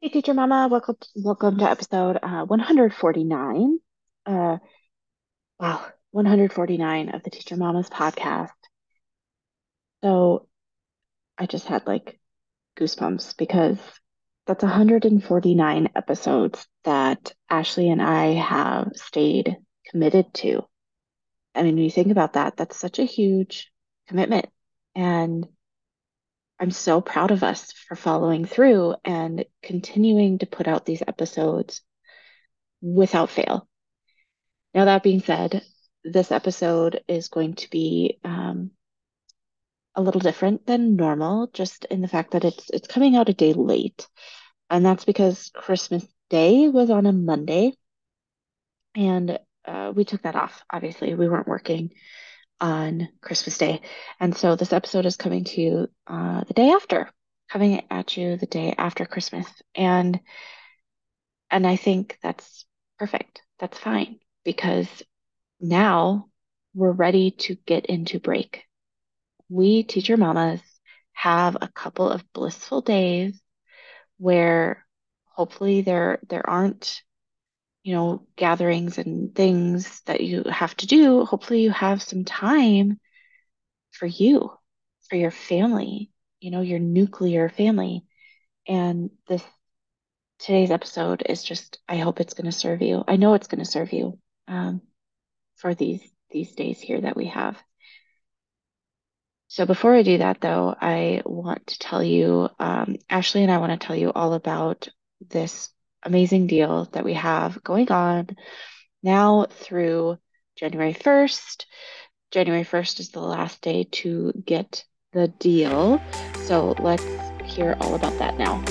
Hey, Teacher Mama, welcome welcome to episode uh, 149. Uh, wow, 149 of the Teacher Mamas podcast. So I just had like goosebumps because that's 149 episodes that Ashley and I have stayed committed to. I mean, when you think about that, that's such a huge commitment. And I'm so proud of us for following through and continuing to put out these episodes without fail. Now, that being said, this episode is going to be um, a little different than normal, just in the fact that it's it's coming out a day late, and that's because Christmas Day was on a Monday, and uh, we took that off. Obviously, we weren't working on Christmas Day, and so this episode is coming to you uh, the day after, coming at you the day after Christmas, and and I think that's perfect. That's fine because now we're ready to get into break. We teacher mamas have a couple of blissful days where hopefully there there aren't you know gatherings and things that you have to do. Hopefully you have some time for you, for your family, you know, your nuclear family. And this today's episode is just I hope it's going to serve you. I know it's going to serve you. Um, for these these days here that we have. So before I do that, though, I want to tell you, um, Ashley and I want to tell you all about this amazing deal that we have going on now through January 1st. January 1st is the last day to get the deal. So let's hear all about that now.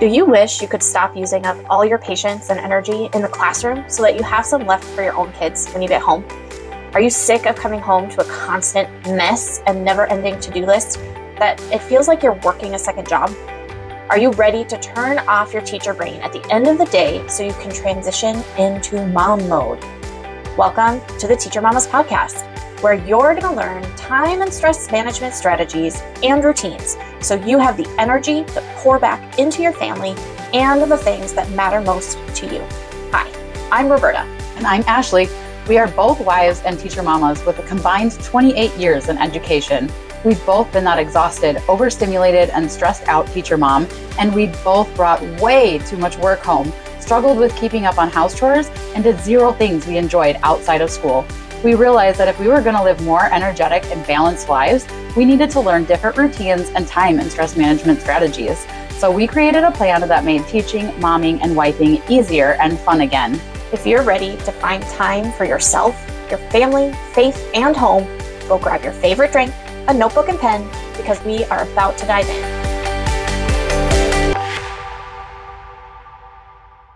Do you wish you could stop using up all your patience and energy in the classroom so that you have some left for your own kids when you get home? Are you sick of coming home to a constant mess and never ending to do list that it feels like you're working a second job? Are you ready to turn off your teacher brain at the end of the day so you can transition into mom mode? Welcome to the Teacher Mamas Podcast where you're going to learn time and stress management strategies and routines so you have the energy to pour back into your family and the things that matter most to you. Hi, I'm Roberta. And I'm Ashley. We are both wives and teacher mamas with a combined 28 years in education. We've both been that exhausted, overstimulated, and stressed out teacher mom, and we both brought way too much work home, struggled with keeping up on house chores, and did zero things we enjoyed outside of school we realized that if we were going to live more energetic and balanced lives, we needed to learn different routines and time and stress management strategies. So we created a plan that made teaching, momming, and wiping easier and fun again. If you're ready to find time for yourself, your family, faith, and home, go grab your favorite drink, a notebook, and pen because we are about to dive in.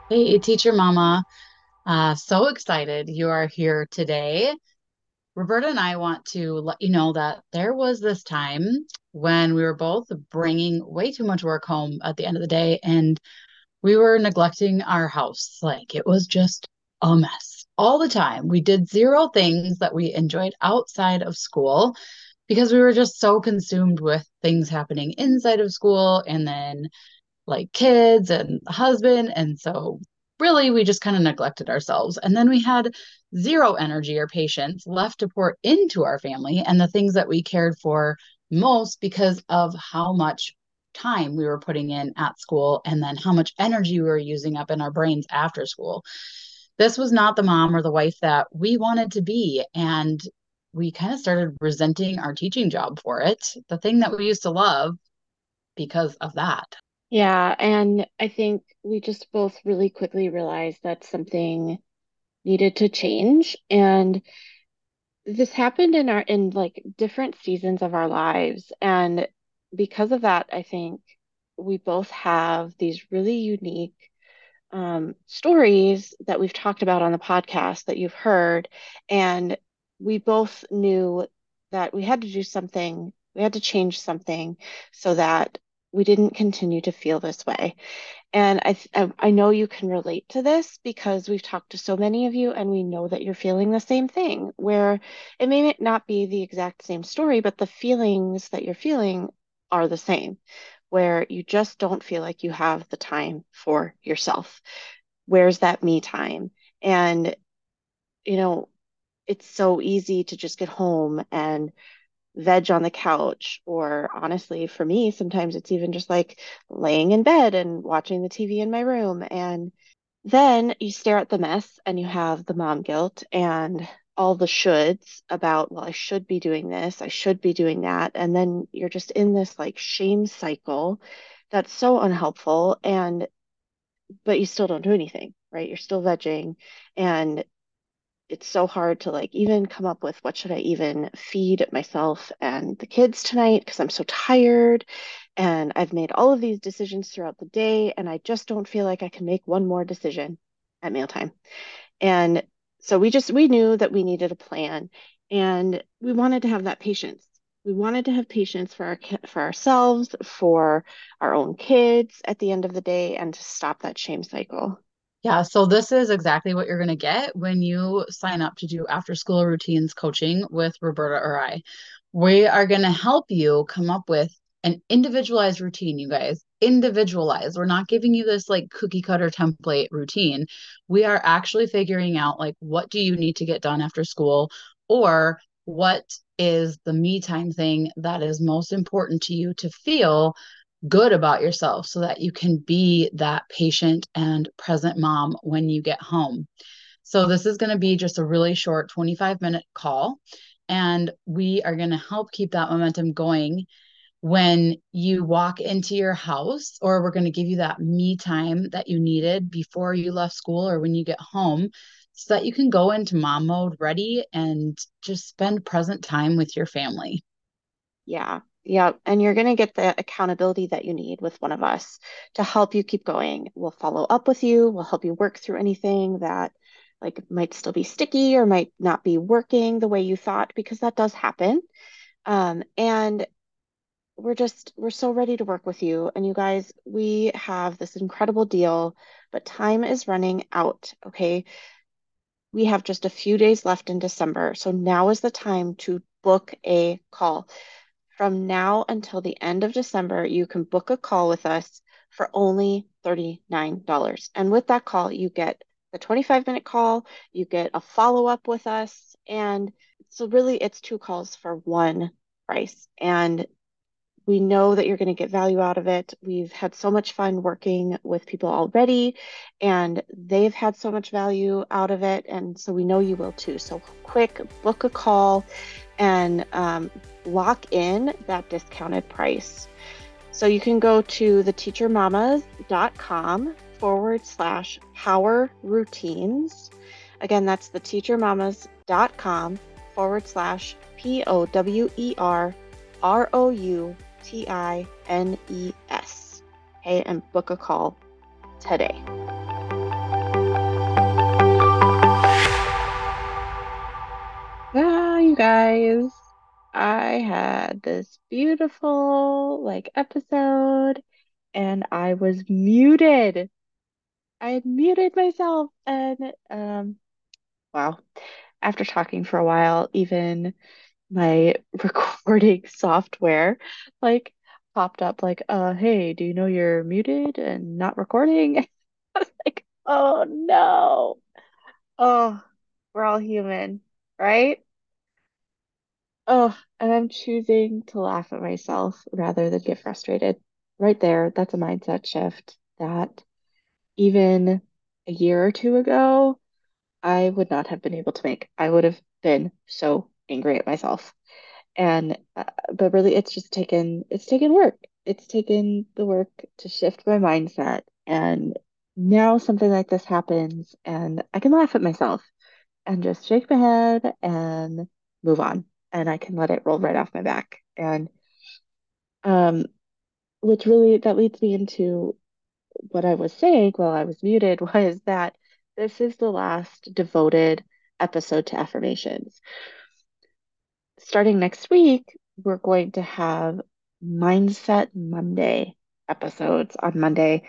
Hey, teacher mama. Uh, so excited you are here today. Roberta and I want to let you know that there was this time when we were both bringing way too much work home at the end of the day and we were neglecting our house. Like it was just a mess all the time. We did zero things that we enjoyed outside of school because we were just so consumed with things happening inside of school and then like kids and husband. And so really we just kind of neglected ourselves. And then we had zero energy or patience left to pour into our family and the things that we cared for most because of how much time we were putting in at school and then how much energy we were using up in our brains after school. This was not the mom or the wife that we wanted to be. And we kind of started resenting our teaching job for it, the thing that we used to love because of that. Yeah, and I think we just both really quickly realized that something needed to change. And this happened in our in like different seasons of our lives. And because of that, I think we both have these really unique um, stories that we've talked about on the podcast that you've heard. And we both knew that we had to do something, we had to change something so that we didn't continue to feel this way. And I, I know you can relate to this because we've talked to so many of you and we know that you're feeling the same thing where it may not be the exact same story, but the feelings that you're feeling are the same, where you just don't feel like you have the time for yourself. Where's that me time? And, you know, it's so easy to just get home and veg on the couch or honestly for me sometimes it's even just like laying in bed and watching the TV in my room and then you stare at the mess and you have the mom guilt and all the shoulds about well I should be doing this I should be doing that. And then you're just in this like shame cycle that's so unhelpful and but you still don't do anything right? You're still vegging. And it's so hard to like even come up with what should I even feed myself and the kids tonight because I'm so tired. And I've made all of these decisions throughout the day and I just don't feel like I can make one more decision at mealtime. And so we just we knew that we needed a plan and we wanted to have that patience. We wanted to have patience for our for ourselves, for our own kids at the end of the day and to stop that shame cycle. Yeah, so this is exactly what you're going to get when you sign up to do after school routines coaching with Roberta or I. We are going to help you come up with an individualized routine, you guys. Individualized. We're not giving you this like cookie cutter template routine. We are actually figuring out like what do you need to get done after school or what is the me time thing that is most important to you to feel good about yourself so that you can be that patient and present mom when you get home. So, this is going to be just a really short 25 minute call, and we are going to help keep that momentum going when you walk into your house, or we're going to give you that me time that you needed before you left school or when you get home so that you can go into mom mode ready and just spend present time with your family. Yeah. Yeah, and you're going to get the accountability that you need with one of us to help you keep going. We'll follow up with you, we'll help you work through anything that like might still be sticky or might not be working the way you thought because that does happen. Um, and we're just we're so ready to work with you and you guys, we have this incredible deal, but time is running out, okay? We have just a few days left in December. So now is the time to book a call. From now until the end of December, you can book a call with us for only $39. And with that call, you get the 25 minute call, you get a follow up with us. And so, really, it's two calls for one price. And we know that you're going to get value out of it. We've had so much fun working with people already, and they've had so much value out of it. And so we know you will too. So, quick, book a call and um, lock in that discounted price. So you can go to theteachermamas.com forward slash power routines. Again, that's theteachermamas.com forward slash P O W E R R O U T I N E S. Okay, and book a call today. Ah, you guys. I had this beautiful like episode and I was muted. I had muted myself and um wow. After talking for a while, even my recording software like popped up like, uh, hey, do you know you're muted and not recording? I was like, oh no. Oh, we're all human, right? Oh, and I'm choosing to laugh at myself rather than get frustrated. Right there, that's a mindset shift that even a year or two ago, I would not have been able to make. I would have been so angry at myself. And uh, but really it's just taken it's taken work. It's taken the work to shift my mindset and now something like this happens and I can laugh at myself and just shake my head and move on and I can let it roll right off my back. And um, which really that leads me into what I was saying while I was muted was that this is the last devoted episode to affirmations. Starting next week, we're going to have Mindset Monday. episodes on Monday.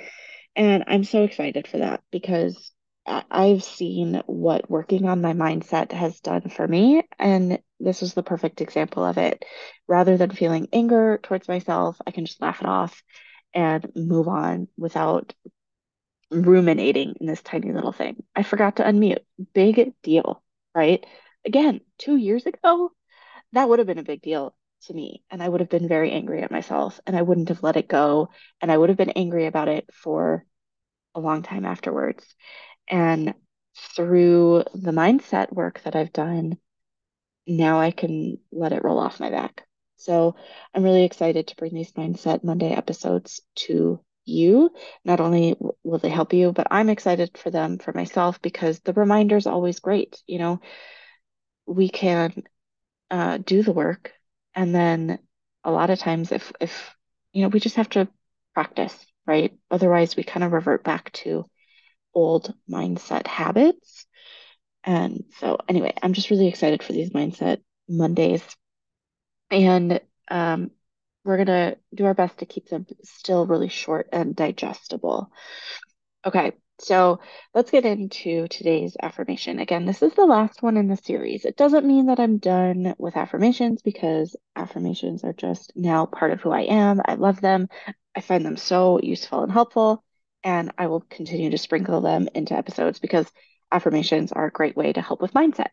And I'm so excited for that because I've seen what working on my mindset has done for me. And this was the perfect example of it. Rather than feeling anger towards myself, I can just laugh it off and move on without ruminating in this tiny little thing. I forgot to unmute. Big deal, right? Again, two years ago, that would have been a big deal to me. And I would have been very angry at myself and I wouldn't have let it go. And I would have been angry about it for a long time afterwards. And through the mindset work that I've done, now I can let it roll off my back. So I'm really excited to bring these Mindset Monday episodes to you. Not only will they help you, but I'm excited for them for myself because the reminder is always great. You know, we can uh, do the work, and then a lot of times, if if you know, we just have to practice, right? Otherwise, we kind of revert back to old mindset habits. And so, anyway, I'm just really excited for these Mindset Mondays. And um, we're to do our best to keep them still really short and digestible. Okay, so let's get into today's affirmation. Again, this is the last one in the series. It doesn't mean that I'm done with affirmations because affirmations are just now part of who I am. I love them. I find them so useful and helpful, and I will continue to sprinkle them into episodes because affirmations are a great way to help with mindset.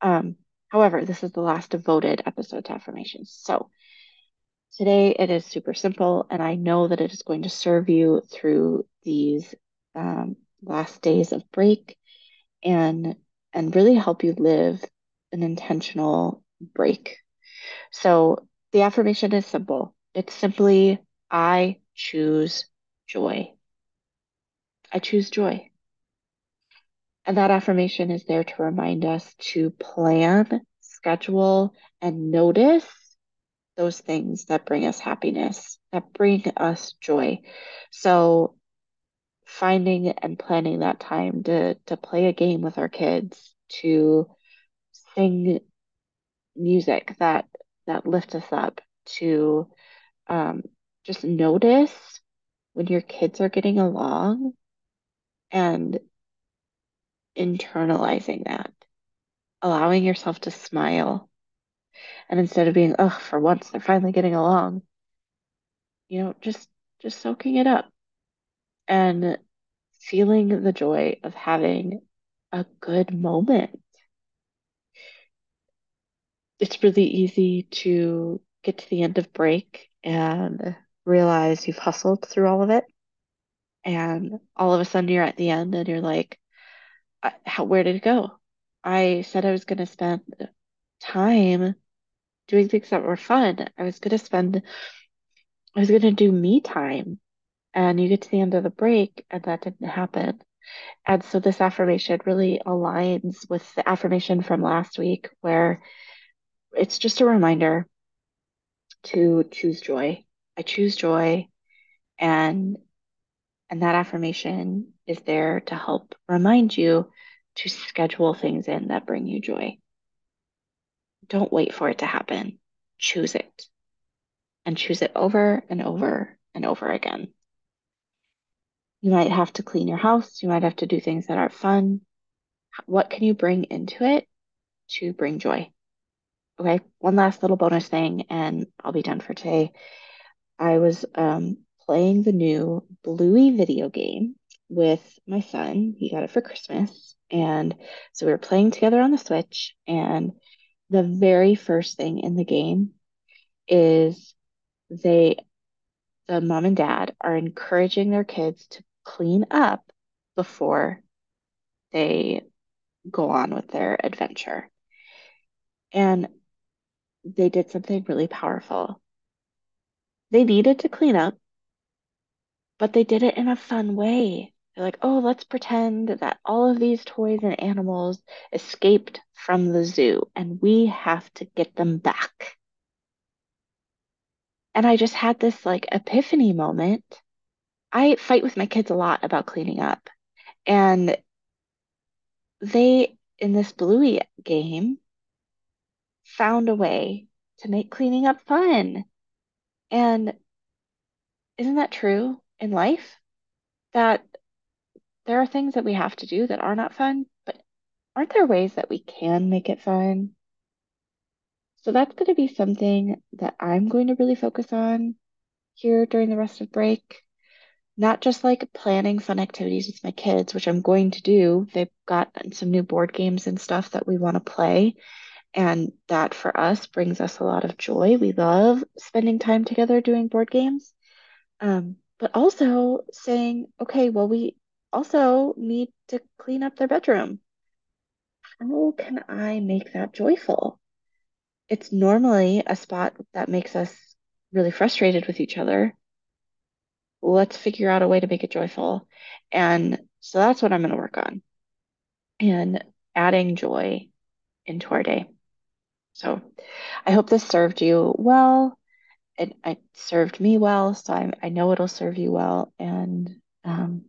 Um, however, this is the last devoted episode to affirmations. So today it is super simple, and I know that it is going to serve you through these um, last days of break and and really help you live an intentional break. So the affirmation is simple. It's simply I choose joy. I choose joy. And that affirmation is there to remind us to plan, schedule, and notice those things that bring us happiness, that bring us joy. So finding and planning that time to to play a game with our kids, to sing music that that lifts us up, to um, just notice when your kids are getting along and internalizing that, allowing yourself to smile. And instead of being, oh, for once they're finally getting along, you know, just just soaking it up and feeling the joy of having a good moment. It's really easy to get to the end of break and realize you've hustled through all of it. And all of a sudden you're at the end and you're like, uh, how, where did it go? I said I was going to spend time doing things that were fun. I was going to spend, I was going to do me time. And you get to the end of the break and that didn't happen. And so this affirmation really aligns with the affirmation from last week, where it's just a reminder to choose joy. I choose joy and and that affirmation is there to help remind you to schedule things in that bring you joy. Don't wait for it to happen. Choose it and choose it over and over and over again. You might have to clean your house. You might have to do things that aren't fun. What can you bring into it to bring joy? Okay, one last little bonus thing, and I'll be done for today. I was um, playing the new Bluey video game with my son. He got it for Christmas. And so we were playing together on the Switch. And the very first thing in the game is they, the mom and dad, are encouraging their kids to clean up before they go on with their adventure. And they did something really powerful. They needed to clean up, but they did it in a fun way. They're like, oh, let's pretend that all of these toys and animals escaped from the zoo and we have to get them back. And I just had this like epiphany moment. I fight with my kids a lot about cleaning up. And they, in this Bluey game, found a way to make cleaning up fun. And isn't that true in life? That there are things that we have to do that are not fun, but aren't there ways that we can make it fun? So that's going to be something that I'm going to really focus on here during the rest of break. Not just like planning fun activities with my kids, which I'm going to do. They've got some new board games and stuff that we want to play. And that for us brings us a lot of joy. We love spending time together doing board games. Um, but also saying, okay, well, we also need to clean up their bedroom. How can I make that joyful? It's normally a spot that makes us really frustrated with each other. Let's figure out a way to make it joyful. And so that's what I'm going to work on and adding joy into our day. So I hope this served you well. It, it served me well, so I, I know it'll serve you well. And um,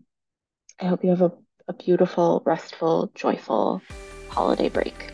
I hope you have a, a beautiful, restful, joyful holiday break.